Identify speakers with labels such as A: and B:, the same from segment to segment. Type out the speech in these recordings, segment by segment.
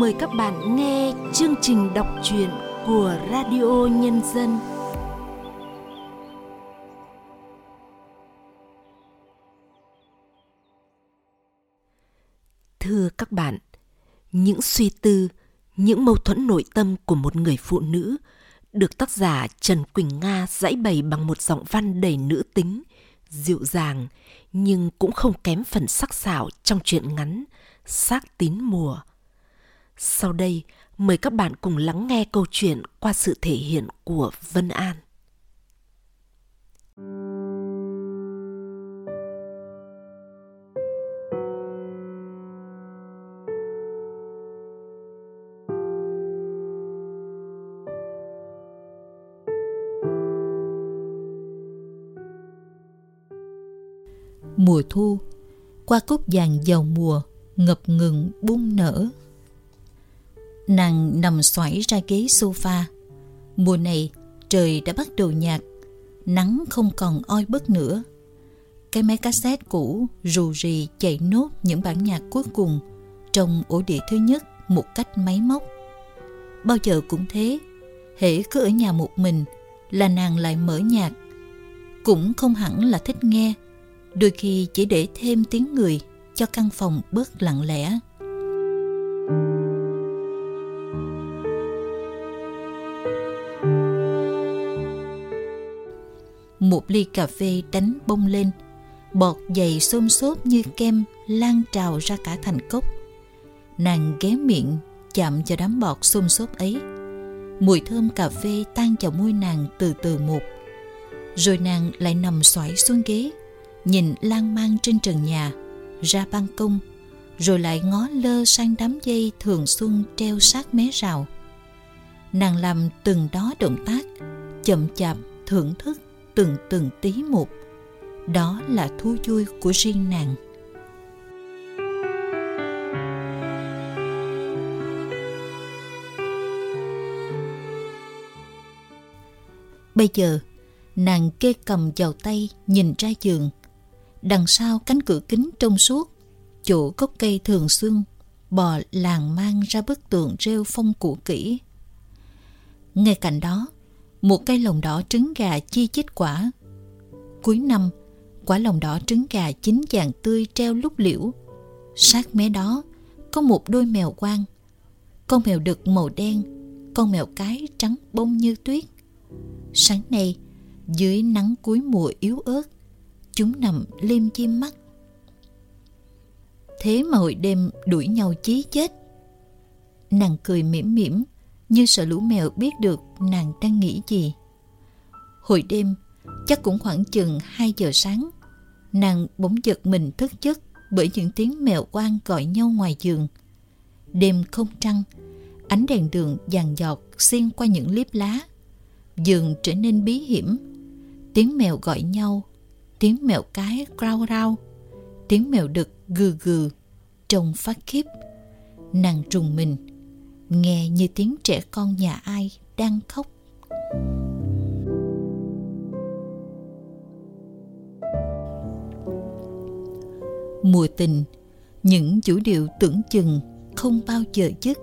A: mời các bạn nghe chương trình đọc truyện của Radio Nhân dân. Thưa các bạn, những suy tư, những mâu thuẫn nội tâm của một người phụ nữ được tác giả Trần Quỳnh Nga giải bày bằng một giọng văn đầy nữ tính, dịu dàng nhưng cũng không kém phần sắc sảo trong truyện ngắn Xác tín mùa. Sau đây, mời các bạn cùng lắng nghe câu chuyện qua sự thể hiện của Vân An.
B: Mùa thu, qua cúc vàng giàu mùa, ngập ngừng bung nở Nàng nằm xoải ra ghế sofa. Mùa này, trời đã bắt đầu nhạt, nắng không còn oi bức nữa. Cái máy cassette cũ rù rì chạy nốt những bản nhạc cuối cùng trong ổ đĩa thứ nhất một cách máy móc. Bao giờ cũng thế, hễ cứ ở nhà một mình là nàng lại mở nhạc. Cũng không hẳn là thích nghe, đôi khi chỉ để thêm tiếng người cho căn phòng bớt lặng lẽ. Một ly cà phê đánh bông lên. Bọt dày xôm xốp như kem lan trào ra cả thành cốc. Nàng ghé miệng, chạm vào đám bọt xôm xốp ấy. Mùi thơm cà phê tan vào môi nàng từ từ một rồi nàng lại nằm xoải xuống ghế, nhìn lan man trên trần nhà, ra ban công, rồi lại ngó lơ sang đám dây thường xuân treo sát mé rào. Nàng làm từng đó động tác, chậm chạp thưởng thức từng từng tí một. Đó là thú vui của riêng nàng. Bây giờ, nàng kê cầm vào tay, nhìn ra giường. Đằng sau cánh cửa kính trong suốt, chỗ gốc cây thường xuân bò làng mang ra bức tượng rêu phong cũ kỹ. Ngay cạnh đó một cây lồng đỏ trứng gà chi chít quả. Cuối năm, quả lồng đỏ trứng gà chín vàng tươi treo lúc liễu. Sát mé đó có một đôi mèo quang. Con mèo đực màu đen, con mèo cái trắng bông như tuyết. Sáng nay, dưới nắng cuối mùa yếu ớt, chúng nằm liêm chim mắt. Thế mà hồi đêm đuổi nhau chí chết. Nàng cười mỉm mỉm, như sợ lũ mèo biết được nàng đang nghĩ gì. Hồi đêm, chắc cũng khoảng chừng 2 giờ sáng, nàng bỗng giật mình thức giấc bởi những tiếng mèo quan gọi nhau ngoài giường. Đêm không trăng, ánh đèn đường vàng giọt xuyên qua những liếp lá. Giường trở nên bí hiểm. Tiếng mèo gọi nhau, tiếng mèo cái rao rao, tiếng mèo đực gừ gừ, trông phát khiếp. Nàng trùng mình, nghe như tiếng trẻ con nhà ai đang khóc. Mùa tình, những chủ điệu tưởng chừng không bao giờ dứt.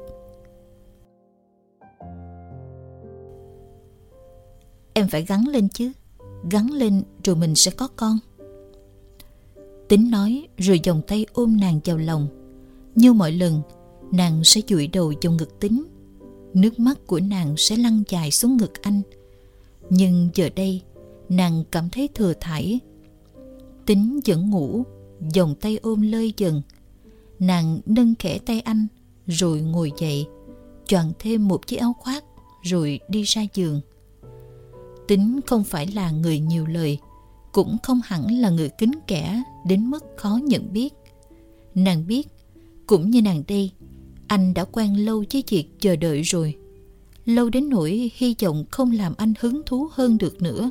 B: Em phải gắn lên chứ, gắn lên rồi mình sẽ có con. Tính nói rồi vòng tay ôm nàng vào lòng, như mọi lần nàng sẽ dụi đầu vào ngực tính. Nước mắt của nàng sẽ lăn dài xuống ngực anh. Nhưng giờ đây, nàng cảm thấy thừa thải. Tính vẫn ngủ, vòng tay ôm lơi dần. Nàng nâng khẽ tay anh, rồi ngồi dậy, choàng thêm một chiếc áo khoác, rồi đi ra giường. Tính không phải là người nhiều lời, cũng không hẳn là người kính kẻ đến mức khó nhận biết. Nàng biết, cũng như nàng đây anh đã quen lâu với việc chờ đợi rồi. Lâu đến nỗi hy vọng không làm anh hứng thú hơn được nữa.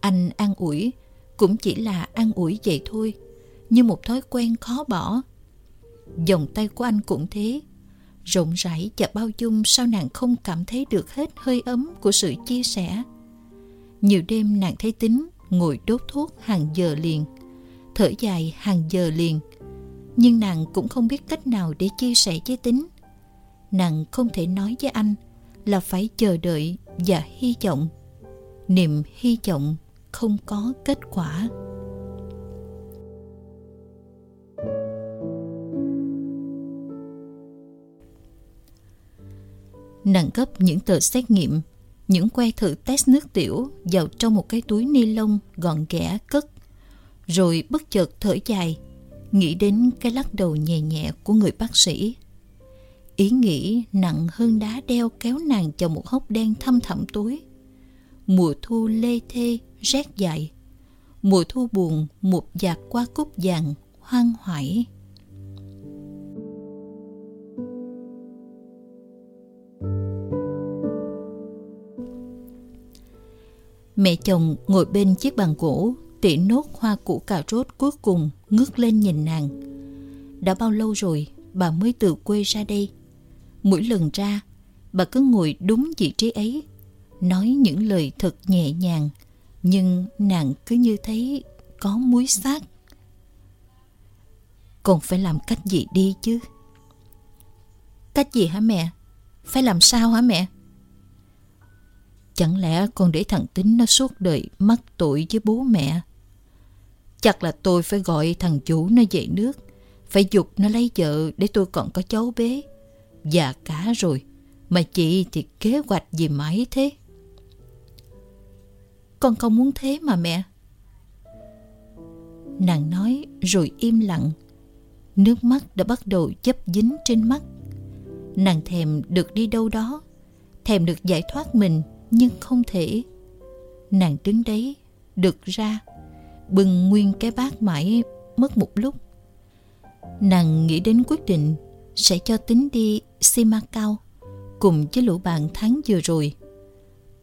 B: Anh an ủi, cũng chỉ là an ủi vậy thôi, như một thói quen khó bỏ. vòng tay của anh cũng thế, rộng rãi và bao dung sao nàng không cảm thấy được hết hơi ấm của sự chia sẻ. Nhiều đêm nàng thấy tính ngồi đốt thuốc hàng giờ liền, thở dài hàng giờ liền, nhưng nàng cũng không biết cách nào để chia sẻ với tính. Nàng không thể nói với anh là phải chờ đợi và hy vọng. Niềm hy vọng không có kết quả. Nàng gấp những tờ xét nghiệm, những que thử test nước tiểu vào trong một cái túi ni lông gọn ghẽ cất, rồi bất chợt thở dài nghĩ đến cái lắc đầu nhẹ nhẹ của người bác sĩ. Ý nghĩ nặng hơn đá đeo kéo nàng vào một hốc đen thăm thẳm tối. Mùa thu lê thê rét dài mùa thu buồn một dạt qua cúc vàng hoang hoải. Mẹ chồng ngồi bên chiếc bàn gỗ, tỉ nốt hoa củ cà rốt cuối cùng ngước lên nhìn nàng. Đã bao lâu rồi bà mới từ quê ra đây? Mỗi lần ra, bà cứ ngồi đúng vị trí ấy, nói những lời thật nhẹ nhàng, nhưng nàng cứ như thấy có muối xác. Còn phải làm cách gì đi chứ? Cách gì hả mẹ? Phải làm sao hả mẹ? Chẳng lẽ con để thằng Tính nó suốt đời mắc tội với bố mẹ? Chắc là tôi phải gọi thằng chủ nó về nước, phải dục nó lấy vợ để tôi còn có cháu bé. Già cả rồi, mà chị thì kế hoạch gì mãi thế? Con không muốn thế mà mẹ. Nàng nói rồi im lặng. Nước mắt đã bắt đầu chấp dính trên mắt. Nàng thèm được đi đâu đó, thèm được giải thoát mình nhưng không thể. Nàng đứng đấy, được ra, bừng nguyên cái bát mãi mất một lúc. Nàng nghĩ đến quyết định sẽ cho tính đi Simacao cùng với lũ bạn tháng vừa rồi.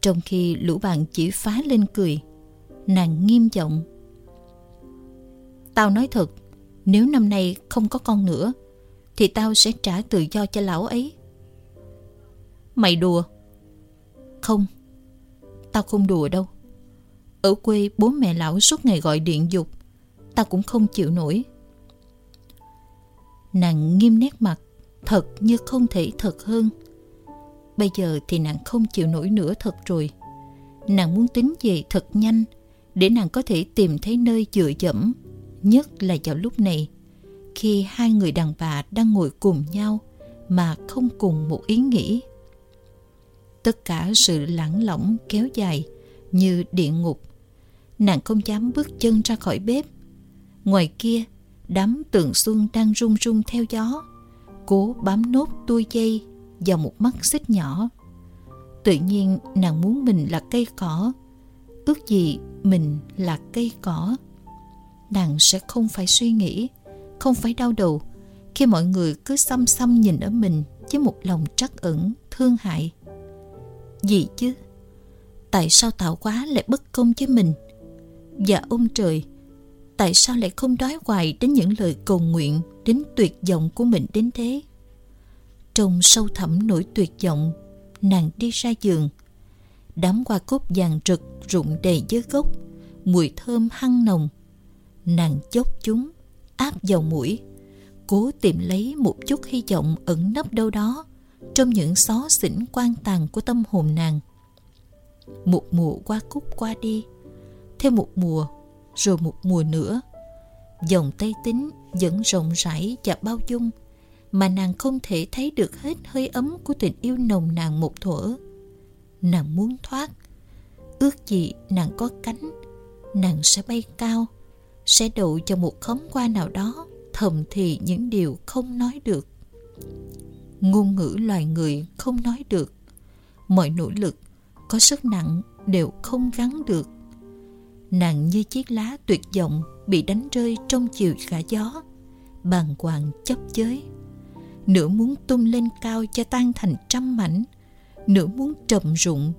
B: Trong khi lũ bạn chỉ phá lên cười, nàng nghiêm giọng. Tao nói thật, nếu năm nay không có con nữa, thì tao sẽ trả tự do cho lão ấy. Mày đùa. Không, Tao không đùa đâu. Ở quê bố mẹ lão suốt ngày gọi điện dục. ta cũng không chịu nổi. Nàng nghiêm nét mặt, thật như không thể thật hơn. Bây giờ thì nàng không chịu nổi nữa thật rồi. Nàng muốn tính về thật nhanh để nàng có thể tìm thấy nơi dựa dẫm. Nhất là vào lúc này, khi hai người đàn bà đang ngồi cùng nhau mà không cùng một ý nghĩ tất cả sự lẳng lỏng kéo dài như địa ngục nàng không dám bước chân ra khỏi bếp. Ngoài kia, đám tượng xuân đang rung rung theo gió. Cố bám nốt tua dây vào một mắt xích nhỏ. Tự nhiên, nàng muốn mình là cây cỏ. Ước gì mình là cây cỏ. Nàng sẽ không phải suy nghĩ, không phải đau đầu khi mọi người cứ xăm xăm nhìn ở mình với một lòng trắc ẩn, thương hại. Gì chứ? Tại sao tạo quá lại bất công với mình? Và ông trời, tại sao lại không đói hoài đến những lời cầu nguyện, đến tuyệt vọng của mình đến thế? Trong sâu thẳm nỗi tuyệt vọng, nàng đi ra giường. Đám hoa cúc vàng rực rụng đầy dưới gốc, mùi thơm hăng nồng. Nàng chốc chúng, áp vào mũi, cố tìm lấy một chút hy vọng ẩn nấp đâu đó trong những xó xỉnh quan tàn của tâm hồn nàng. Một mùa qua cúc qua đi, thêm một mùa, rồi một mùa nữa. Dòng tay tính vẫn rộng rãi và bao dung, mà nàng không thể thấy được hết hơi ấm của tình yêu nồng nàn một thuở. Nàng muốn thoát, ước gì nàng có cánh, nàng sẽ bay cao, sẽ đậu cho một khóm qua nào đó thầm thì những điều không nói được ngôn ngữ loài người không nói được mọi nỗ lực có sức nặng đều không gắn được nặng như chiếc lá tuyệt vọng bị đánh rơi trong chiều cả gió. Bàng hoàng chấp chới nửa muốn tung lên cao cho tan thành trăm mảnh. Nửa muốn trầm rụng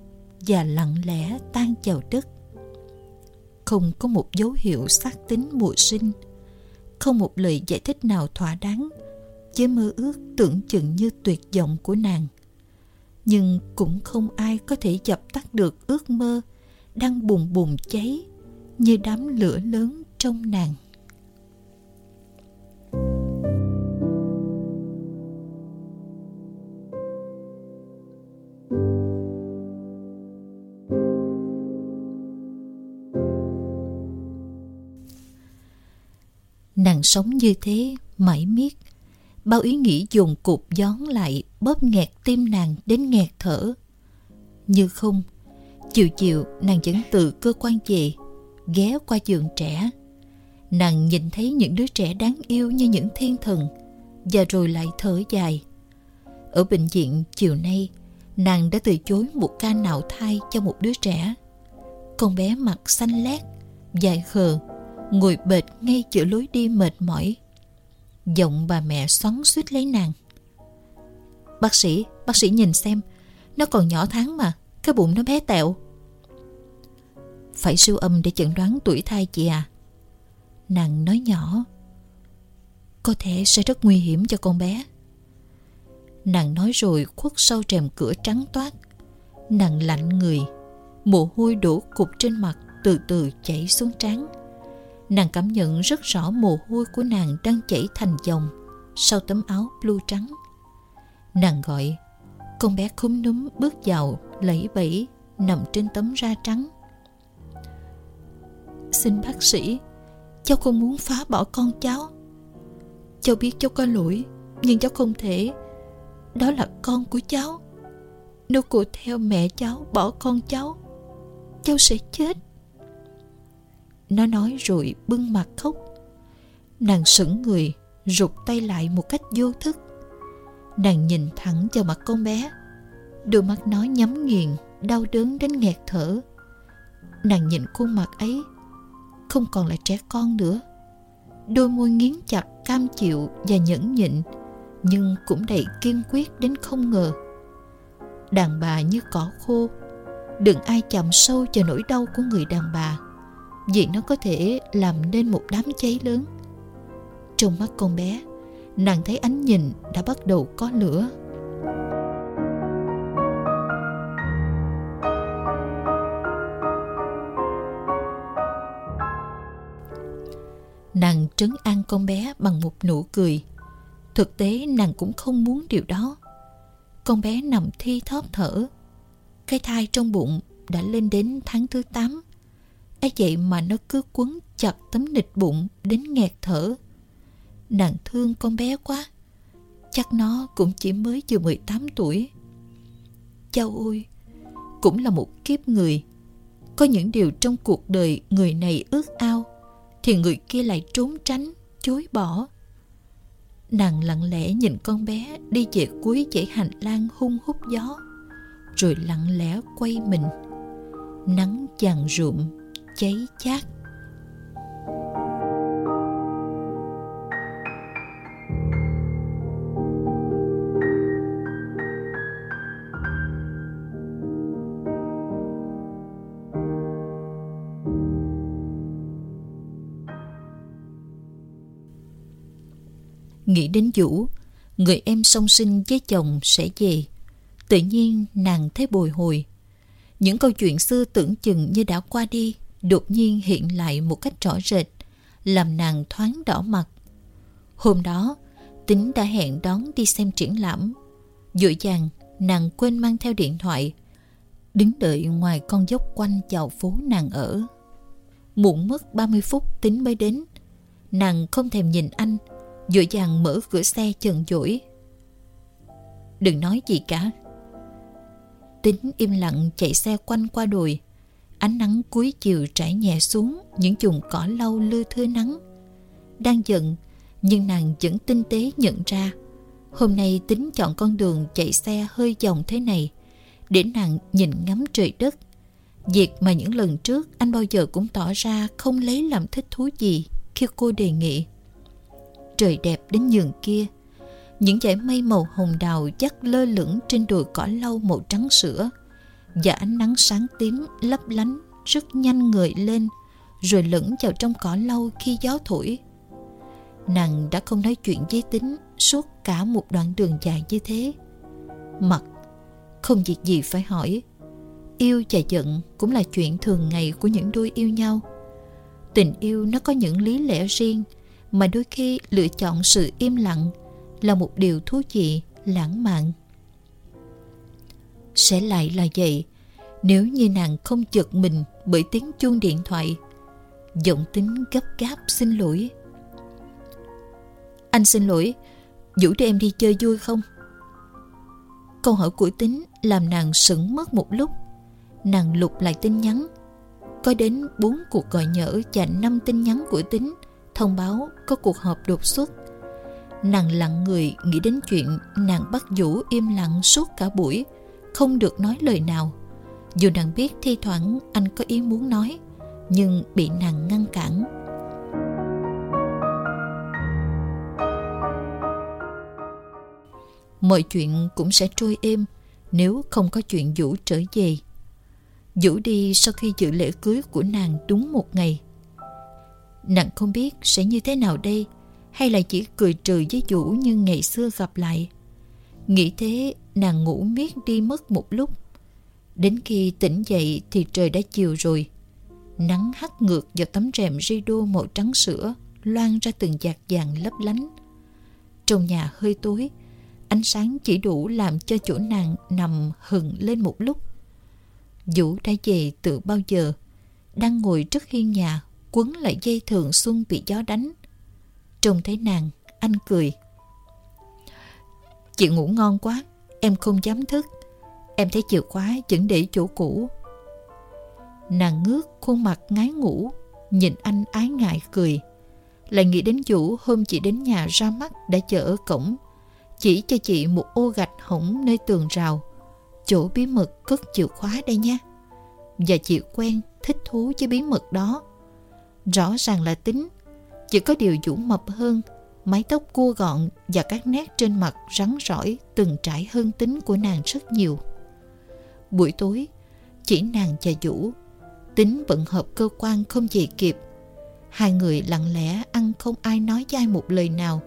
B: và lặng lẽ tan vào đất. Không có một dấu hiệu xác tính mùa sinh. Không một lời giải thích nào thỏa đáng. Với mơ ước tưởng chừng như tuyệt vọng của nàng. Nhưng cũng không ai có thể dập tắt được ước mơ đang bùng bùng cháy như đám lửa lớn trong nàng. Nàng sống như thế, mãi miết. Bao ý nghĩ dồn cục gión lại, bóp nghẹt tim nàng đến nghẹt thở. Như không, chiều chiều nàng vẫn từ cơ quan về ghé qua giường trẻ. Nàng nhìn thấy những đứa trẻ đáng yêu như những thiên thần, và rồi lại thở dài. Ở bệnh viện chiều nay, nàng đã từ chối một ca nạo thai cho một đứa trẻ. Con bé mặt xanh lét, dài khờ, ngồi bệt ngay giữa lối đi mệt mỏi. Giọng bà mẹ xoắn suýt lấy nàng. Bác sĩ, bác sĩ nhìn xem, nó còn nhỏ tháng mà, cái bụng nó bé tẹo. Phải siêu âm để chẩn đoán tuổi thai chị à? Nàng nói nhỏ. Có thể sẽ rất nguy hiểm cho con bé. Nàng nói rồi khuất sau rèm cửa trắng toát. Nàng lạnh người, mồ hôi đổ cục trên mặt từ từ chảy xuống trán. Nàng cảm nhận rất rõ mồ hôi của nàng đang chảy thành dòng sau tấm áo blue trắng. Nàng gọi, con bé khúm núm bước vào, lẫy bẫy, nằm trên tấm da trắng. Xin bác sĩ, cháu không muốn phá bỏ con cháu. Cháu biết cháu có lỗi, nhưng cháu không thể. Đó là con của cháu. Nếu cô theo mẹ cháu bỏ con cháu, cháu sẽ chết. Nó nói rồi bưng mặt khóc. Nàng sững người, rụt tay lại một cách vô thức. Nàng nhìn thẳng vào mặt con bé. Đôi mắt nó nhắm nghiền, đau đớn đến nghẹt thở. Nàng nhìn khuôn mặt ấy, không còn là trẻ con nữa. Đôi môi nghiến chặt, cam chịu và nhẫn nhịn, nhưng cũng đầy kiên quyết đến không ngờ. Đàn bà như cỏ khô, đừng ai chạm sâu vào nỗi đau của người đàn bà vì nó có thể làm nên một đám cháy lớn trong mắt con bé nàng thấy ánh nhìn đã bắt đầu có lửa trấn an con bé bằng một nụ cười thực tế nàng cũng không muốn điều đó con bé nằm thi thóp thở cái thai trong bụng đã lên đến tháng thứ 8 ấy vậy mà nó cứ quấn chặt tấm nịch bụng đến nghẹt thở. Nàng thương con bé quá. Chắc nó cũng chỉ mới vừa 18 tuổi. cháu ôi, cũng là một kiếp người. Có những điều trong cuộc đời người này ước ao, thì người kia lại trốn tránh, chối bỏ. Nàng lặng lẽ nhìn con bé đi về cuối dãy hành lang hung hút gió, rồi lặng lẽ quay mình. Nắng chàng rụm cháy chát đến Vũ, người em song sinh với chồng sẽ về. Tự nhiên nàng thấy bồi hồi. Những câu chuyện xưa tưởng chừng như đã qua đi đột nhiên hiện lại một cách rõ rệt, làm nàng thoáng đỏ mặt. Hôm đó, Tính đã hẹn đón đi xem triển lãm. Dội dàng, nàng quên mang theo điện thoại, đứng đợi ngoài con dốc quanh chào phố nàng ở. Muộn mất 30 phút Tính mới đến. Nàng không thèm nhìn anh, dội dàng mở cửa xe chần dỗi. Đừng nói gì cả. Tính im lặng chạy xe quanh qua đồi, Ánh nắng cuối chiều trải nhẹ xuống những chùm cỏ lau lưa thưa nắng. Đang giận, nhưng nàng vẫn tinh tế nhận ra hôm nay tính chọn con đường chạy xe hơi vòng thế này để nàng nhìn ngắm trời đất. Việc mà những lần trước anh bao giờ cũng tỏ ra không lấy làm thích thú gì khi cô đề nghị. Trời đẹp đến nhường kia, những dải mây màu hồng đào dắt lơ lửng trên đồi cỏ lau màu trắng sữa. Và ánh nắng sáng tím lấp lánh rất nhanh người lên rồi lẫn vào trong cỏ lau khi gió thổi. Nàng đã không nói chuyện với tính suốt cả một đoạn đường dài như thế. Mặt không việc gì phải hỏi. Yêu và giận cũng là chuyện thường ngày của những đôi yêu nhau. Tình yêu nó có những lý lẽ riêng mà đôi khi lựa chọn sự im lặng là một điều thú vị lãng mạn sẽ lại là vậy nếu như nàng không chợt mình bởi tiếng chuông điện thoại giọng tính gấp gáp xin lỗi Anh xin lỗi, Vũ cho em đi chơi vui không? Câu hỏi của Tính làm nàng sững mất một lúc. Nàng lục lại tin nhắn. Có đến 4 cuộc gọi nhỡ và 5 tin nhắn của Tính thông báo có cuộc họp đột xuất. Nàng lặng người nghĩ đến chuyện nàng bắt Vũ im lặng suốt cả buổi, không được nói lời nào. Dù nàng biết thi thoảng anh có ý muốn nói, nhưng bị nàng ngăn cản. Mọi chuyện cũng sẽ trôi êm nếu không có chuyện Vũ trở về. Vũ đi sau khi dự lễ cưới của nàng đúng một ngày. Nàng không biết sẽ như thế nào đây, hay là chỉ cười trừ với Vũ như ngày xưa gặp lại. Nghĩ thế, nàng ngủ miết đi mất một lúc. Đến khi tỉnh dậy thì trời đã chiều rồi. Nắng hắt ngược vào tấm rèm rido màu trắng sữa loan ra từng giạt vàng lấp lánh. Trong nhà hơi tối, ánh sáng chỉ đủ làm cho chỗ nàng nằm hừng lên một lúc. Vũ đã về từ bao giờ, đang ngồi trước hiên nhà quấn lại dây thường xuân bị gió đánh. Trông thấy nàng, anh cười. Chị ngủ ngon quá, em không dám thức. Em thấy chìa khóa vẫn để chỗ cũ. Nàng ngước khuôn mặt ngái ngủ, nhìn anh ái ngại cười. Lại nghĩ đến chủ hôm chị đến nhà ra mắt đã chờ ở cổng. Chỉ cho chị một ô gạch hổng nơi tường rào. Chỗ bí mật cất chìa khóa đây nha. Và chị quen, thích thú với bí mật đó. Rõ ràng là tính. Chỉ có điều Vũ mập hơn, mái tóc cua gọn và các nét trên mặt rắn rỏi từng trải hơn tính của nàng rất nhiều. Buổi tối, chỉ nàng và Vũ Tính bận hợp cơ quan không về kịp Hai người lặng lẽ ăn không ai nói với ai một lời nào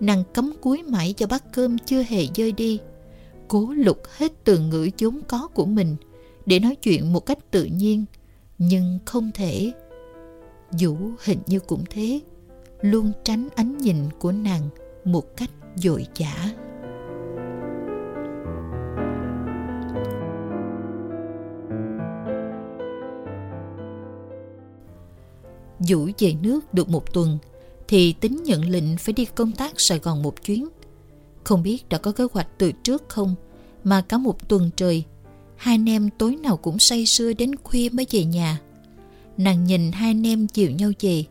B: Nàng cấm cúi mãi cho bát cơm chưa hề rơi đi Cố lục hết từ ngữ vốn có của mình Để nói chuyện một cách tự nhiên Nhưng không thể Vũ hình như cũng thế, Luôn tránh ánh nhìn của nàng Một cách dội dã Vũ về nước được một tuần thì tính nhận lệnh phải đi công tác Sài Gòn một chuyến. Không biết đã có kế hoạch từ trước không, mà cả một tuần trời, hai anh em tối nào cũng say sưa đến khuya mới về nhà. Nàng nhìn hai anh em chiều nhau về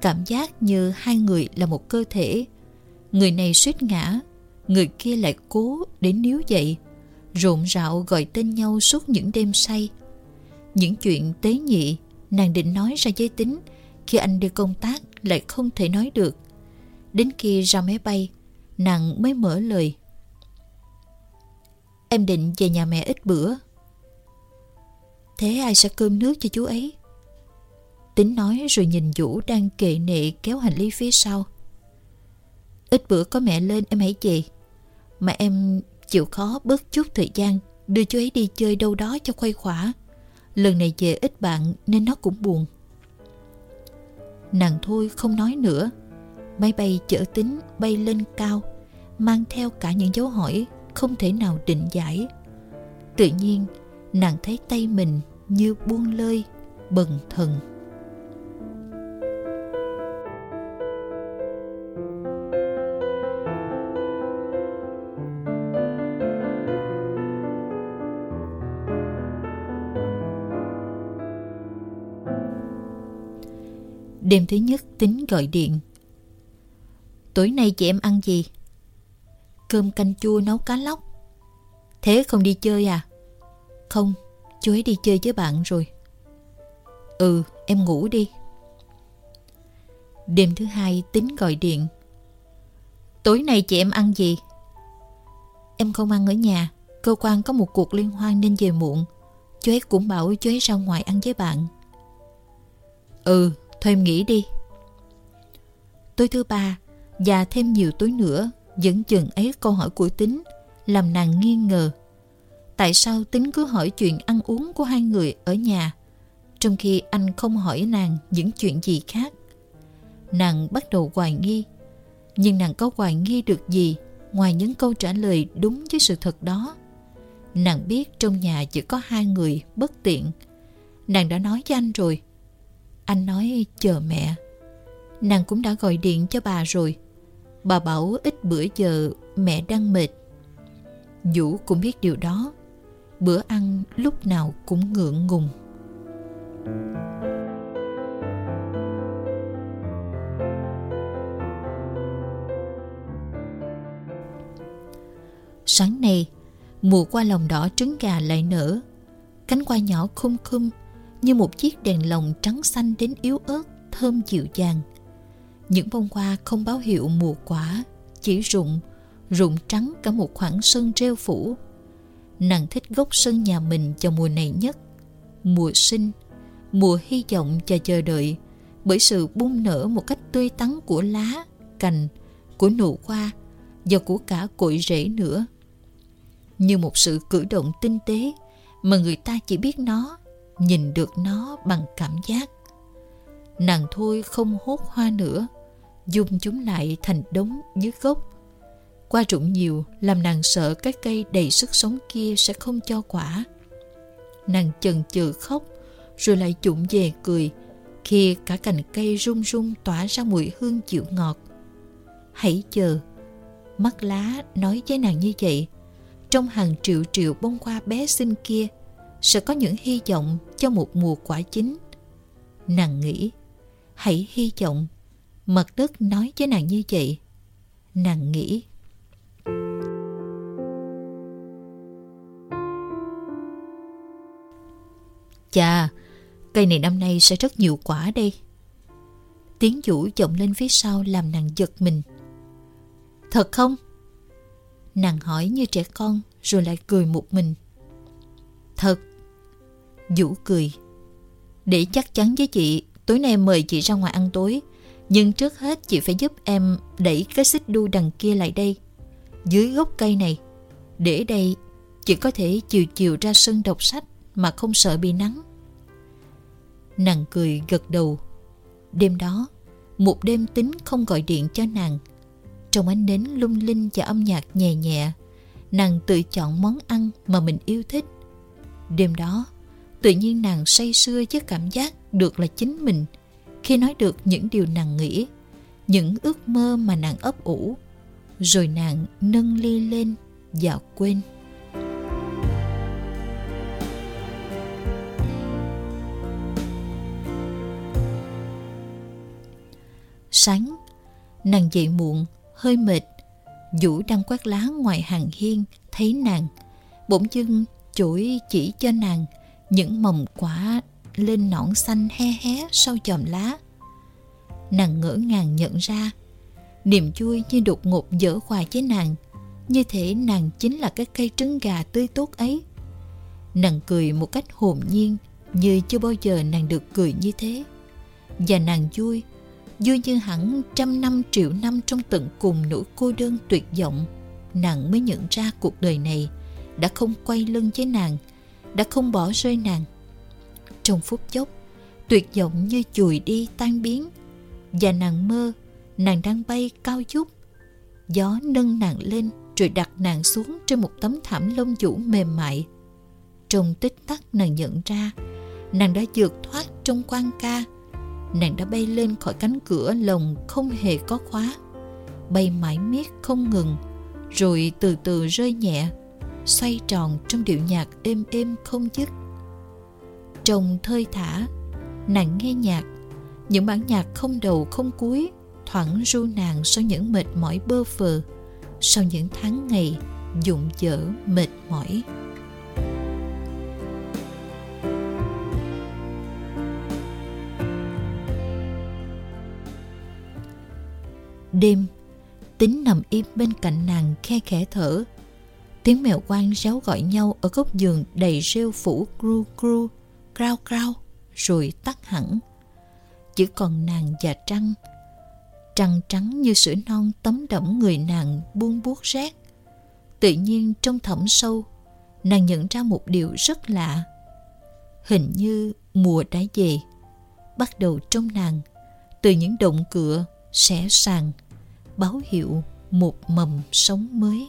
B: cảm giác như hai người là một cơ thể. Người này suýt ngã người kia lại cố để níu dậy rộn rạo gọi tên nhau suốt những đêm say. Những chuyện tế nhị nàng định nói ra giới tính khi anh đi công tác lại không thể nói được. Đến khi ra máy bay, nàng mới mở lời. Em định về nhà mẹ ít bữa. Thế ai sẽ cơm nước cho chú ấy? Tính nói rồi nhìn Vũ đang kệ nệ kéo hành lý phía sau. Ít bữa có mẹ lên, em hãy về. Mà em chịu khó bớt chút thời gian, đưa chú ấy đi chơi đâu đó cho khuây khỏa. Lần này về ít bạn nên nó cũng buồn. Nàng thôi không nói nữa Máy bay chở tính bay lên cao, Mang theo cả những dấu hỏi Không thể nào định giải Tự nhiên, nàng thấy tay mình như buông lơi, Bần thần Đêm thứ nhất tính gọi điện. Tối nay chị em ăn gì? Cơm canh chua nấu cá lóc. Thế không đi chơi à? Không, chú ấy đi chơi với bạn rồi. Ừ, em ngủ đi. Đêm thứ hai tính gọi điện. Tối nay chị em ăn gì? Em không ăn ở nhà. Cơ quan có một cuộc liên hoan nên về muộn. Chú ấy cũng bảo chú ấy ra ngoài ăn với bạn. Ừ, Thôi em nghỉ đi. Tối thứ ba và thêm nhiều tối nữa, vẫn chừng ấy câu hỏi của Tính, làm nàng nghi ngờ. Tại sao Tính cứ hỏi chuyện ăn uống của hai người ở nhà, trong khi anh không hỏi nàng những chuyện gì khác? Nàng bắt đầu hoài nghi, nhưng nàng có hoài nghi được gì ngoài những câu trả lời đúng với sự thật đó. Nàng biết trong nhà chỉ có hai người bất tiện. Nàng đã nói với anh rồi anh nói chờ mẹ. Nàng cũng đã gọi điện cho bà rồi. Bà bảo ít bữa giờ mẹ đang mệt. Vũ cũng biết điều đó. Bữa ăn lúc nào cũng ngượng ngùng. Sáng nay, mùa qua lòng đỏ trứng gà lại nở. Cánh hoa nhỏ khum khum như một chiếc đèn lồng trắng xanh đến yếu ớt, thơm dịu dàng. Những bông hoa không báo hiệu mùa quả, chỉ rụng, rụng trắng cả một khoảng sân rêu phủ. Nàng thích gốc sân nhà mình vào mùa này nhất, mùa sinh, mùa hy vọng và chờ đợi, bởi sự bung nở một cách tươi tắn của lá, cành, của nụ hoa và của cả cội rễ nữa. Như một sự cử động tinh tế mà người ta chỉ biết nó, nhìn được nó bằng cảm giác. Nàng thôi không hốt hoa nữa, dung chúng lại thành đống dưới gốc. Qua rụng nhiều làm nàng sợ cái cây đầy sức sống kia sẽ không cho quả. Nàng chần chừ khóc, rồi lại chụm về cười, khi cả cành cây rung rung tỏa ra mùi hương chịu ngọt. Hãy chờ. Mắt lá nói với nàng như vậy. Trong hàng triệu triệu bông hoa bé xinh kia sẽ có những hy vọng cho một mùa quả chín. Nàng nghĩ, hãy hy vọng Mặt đất nói với nàng như vậy. Nàng nghĩ. Chà, cây này năm nay sẽ rất nhiều quả đây. Tiếng vũ vọng lên phía sau làm nàng giật mình. Thật không? Nàng hỏi như trẻ con rồi lại cười một mình. Thật. Vũ cười. Để chắc chắn với chị, tối nay mời chị ra ngoài ăn tối. Nhưng trước hết chị phải giúp em đẩy cái xích đu đằng kia lại đây. Dưới gốc cây này. Để đây, chị có thể chiều chiều ra sân đọc sách mà không sợ bị nắng. Nàng cười gật đầu. Đêm đó, một đêm tính không gọi điện cho nàng. Trong ánh nến lung linh và âm nhạc nhẹ nhẹ, nàng tự chọn món ăn mà mình yêu thích. Đêm đó, tự nhiên nàng say sưa với cảm giác được là chính mình khi nói được những điều nàng nghĩ, những ước mơ mà nàng ấp ủ. Rồi nàng nâng ly lên và quên. Sáng, nàng dậy muộn, hơi mệt. Vũ đang quét lá ngoài hàng hiên, thấy nàng. Bỗng dưng chuỗi chỉ cho nàng những mầm quả lên nõn xanh he hé sau chòm lá. Nàng ngỡ ngàng nhận ra, niềm vui như đột ngột dở hòa với nàng, như thể nàng chính là cái cây trứng gà tươi tốt ấy. Nàng cười một cách hồn nhiên, như chưa bao giờ nàng được cười như thế. Và nàng vui, vui như hẳn trăm năm triệu năm trong tận cùng nỗi cô đơn tuyệt vọng. Nàng mới nhận ra cuộc đời này đã không quay lưng với nàng, đã không bỏ rơi nàng trong phút chốc, tuyệt vọng như chùi đi tan biến. Và nàng mơ, nàng đang bay cao chút. Gió nâng nàng lên rồi đặt nàng xuống trên một tấm thảm lông vũ mềm mại. Trong tích tắc nàng nhận ra, nàng đã vượt thoát trong quan ca. Nàng đã bay lên khỏi cánh cửa lồng không hề có khóa. Bay mãi miết không ngừng, rồi từ từ rơi nhẹ, xoay tròn trong điệu nhạc êm êm không dứt. Trông thơi thả, nàng nghe nhạc, những bản nhạc không đầu không cuối thoảng ru nàng sau những mệt mỏi bơ phờ sau những tháng ngày dụng dở mệt mỏi. Đêm, tính nằm im bên cạnh nàng khe khẽ thở tiếng mèo quang réo gọi nhau ở góc giường đầy rêu phủ, cru cru, crao crao, rồi tắt hẳn. Chỉ còn nàng và trăng. Trăng trắng như sữa non tấm đẫm người nàng buông buốt rét tự nhiên trong thẳm sâu, nàng nhận ra một điều rất lạ. Hình như mùa đã về, bắt đầu trong nàng, từ những động cửa xẻ sàn báo hiệu một mầm sống mới.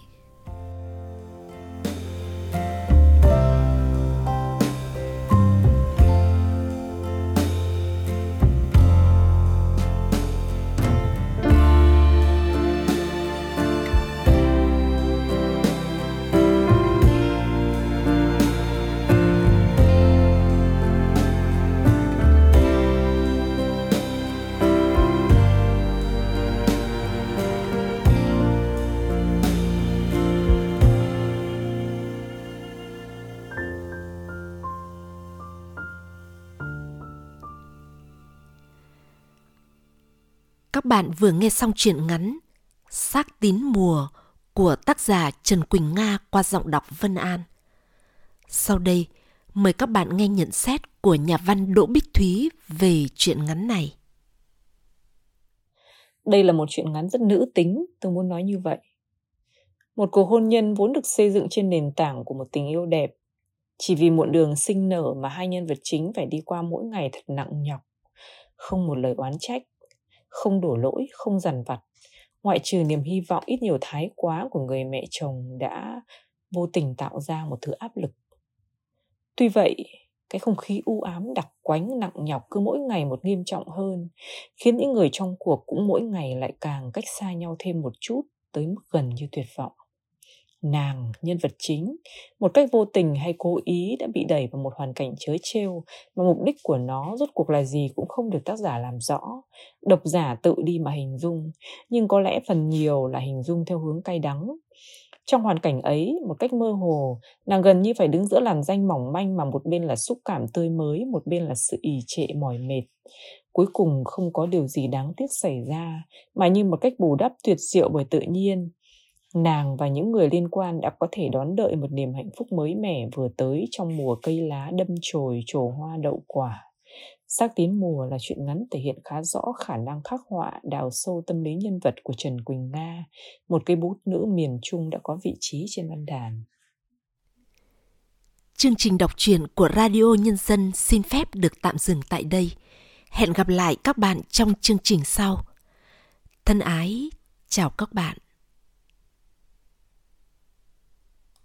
A: Bạn vừa nghe xong truyện ngắn Xác tín mùa của tác giả Trần Quỳnh Nga qua giọng đọc Vân An. Sau đây, mời các bạn nghe nhận xét của nhà văn Đỗ Bích Thúy về truyện ngắn này.
C: Đây là một truyện ngắn rất nữ tính, tôi muốn nói như vậy. Một cuộc hôn nhân vốn được xây dựng trên nền tảng của một tình yêu đẹp. Chỉ vì muộn đường sinh nở mà hai nhân vật chính phải đi qua mỗi ngày thật nặng nhọc. Không một lời oán trách, không đổ lỗi, không dằn vặt. Ngoại trừ niềm hy vọng ít nhiều thái quá của người mẹ chồng đã vô tình tạo ra một thứ áp lực. Tuy vậy, cái không khí u ám đặc quánh nặng nhọc cứ mỗi ngày một nghiêm trọng hơn khiến những người trong cuộc cũng mỗi ngày lại càng cách xa nhau thêm một chút tới mức gần như tuyệt vọng nàng nhân vật chính một cách vô tình hay cố ý đã bị đẩy vào một hoàn cảnh chớ trêu mà mục đích của nó rốt cuộc là gì cũng không được tác giả làm rõ độc giả tự đi mà hình dung nhưng có lẽ phần nhiều là hình dung theo hướng cay đắng trong hoàn cảnh ấy, một cách mơ hồ, nàng gần như phải đứng giữa làn danh mỏng manh mà một bên là xúc cảm tươi mới, một bên là sự ì trệ mỏi mệt. Cuối cùng không có điều gì đáng tiếc xảy ra, mà như một cách bù đắp tuyệt diệu bởi tự nhiên. Nàng và những người liên quan đã có thể đón đợi một niềm hạnh phúc mới mẻ vừa tới trong mùa cây lá đâm chồi trổ hoa đậu quả. Xác tín mùa là chuyện ngắn thể hiện khá rõ khả năng khắc họa đào sâu tâm lý nhân vật của Trần Quỳnh Nga, một cây bút nữ miền Trung đã có vị trí trên văn đàn.
A: Chương trình đọc truyện của Radio Nhân dân xin phép được tạm dừng tại đây. Hẹn gặp lại các bạn trong chương trình sau. Thân ái, chào các bạn.